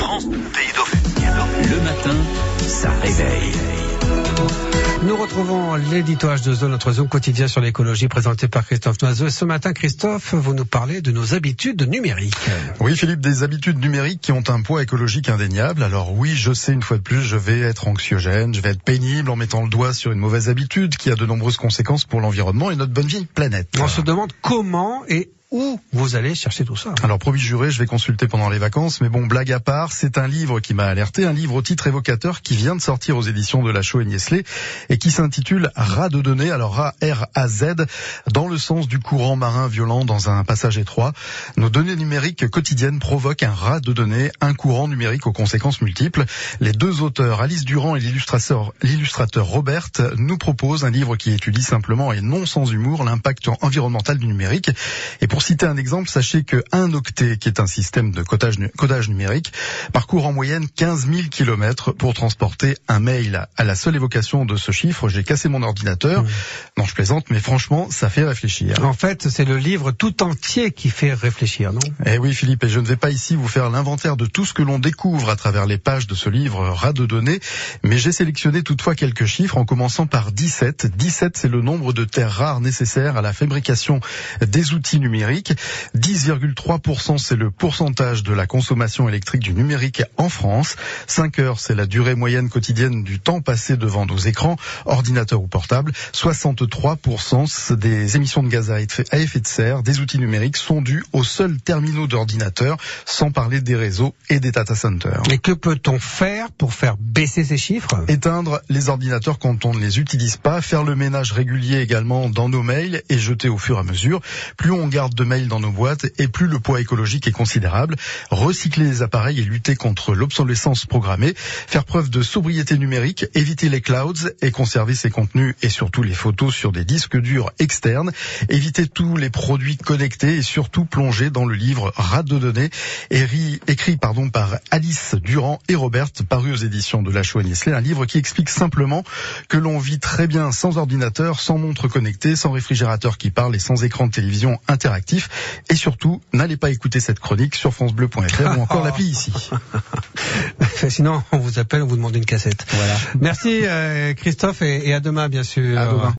France, pays Dauphin. Le matin, ça réveille. Nous retrouvons l'éditoire de Zone, notre zone quotidien sur l'écologie présenté par Christophe Noiseau. Et ce matin, Christophe, vous nous parlez de nos habitudes numériques. Oui, Philippe, des habitudes numériques qui ont un poids écologique indéniable. Alors oui, je sais, une fois de plus, je vais être anxiogène, je vais être pénible en mettant le doigt sur une mauvaise habitude qui a de nombreuses conséquences pour l'environnement et notre bonne vie planète. On se demande comment et où vous allez chercher tout ça Alors promis juré, je vais consulter pendant les vacances, mais bon, blague à part, c'est un livre qui m'a alerté, un livre au titre évocateur qui vient de sortir aux éditions de La Chaux et Niesley et qui s'intitule Rat de données, alors R-A-Z, dans le sens du courant marin violent dans un passage étroit. Nos données numériques quotidiennes provoquent un rat de données, un courant numérique aux conséquences multiples. Les deux auteurs, Alice Durand et l'illustrateur, l'illustrateur Robert, nous proposent un livre qui étudie simplement et non sans humour l'impact environnemental du numérique. Et pour citer un exemple, sachez que un octet, qui est un système de codage, codage numérique, parcourt en moyenne 15 000 kilomètres pour transporter un mail. À la seule évocation de ce chiffre, j'ai cassé mon ordinateur. Non, je plaisante, mais franchement, ça fait réfléchir. En fait, c'est le livre tout entier qui fait réfléchir, non? Eh oui, Philippe, et je ne vais pas ici vous faire l'inventaire de tout ce que l'on découvre à travers les pages de ce livre ras de données, mais j'ai sélectionné toutefois quelques chiffres en commençant par 17. 17, c'est le nombre de terres rares nécessaires à la fabrication des outils numériques 10,3% c'est le pourcentage de la consommation électrique du numérique en France. 5 heures, c'est la durée moyenne quotidienne du temps passé devant nos écrans, ordinateurs ou portables. 63% des émissions de gaz à effet de serre des outils numériques sont dues aux seuls terminaux d'ordinateurs, sans parler des réseaux et des data centers. Et que peut-on faire pour faire baisser ces chiffres? Éteindre les ordinateurs quand on ne les utilise pas, faire le ménage régulier également dans nos mails et jeter au fur et à mesure. Plus on garde de mails dans nos boîtes et plus le poids écologique est considérable. Recycler les appareils et lutter contre l'obsolescence programmée, faire preuve de sobriété numérique, éviter les clouds et conserver ses contenus et surtout les photos sur des disques durs externes, éviter tous les produits connectés et surtout plonger dans le livre Rat de données écrit pardon par Alice Durand et Robert paru aux éditions de La Chaux Niesley, un livre qui explique simplement que l'on vit très bien sans ordinateur, sans montre connectée, sans réfrigérateur qui parle et sans écran de télévision interactif et surtout, n'allez pas écouter cette chronique sur francebleu.fr ou encore l'appli ici. Sinon, on vous appelle, on vous demande une cassette. Voilà. Merci euh, Christophe et, et à demain bien sûr. À demain.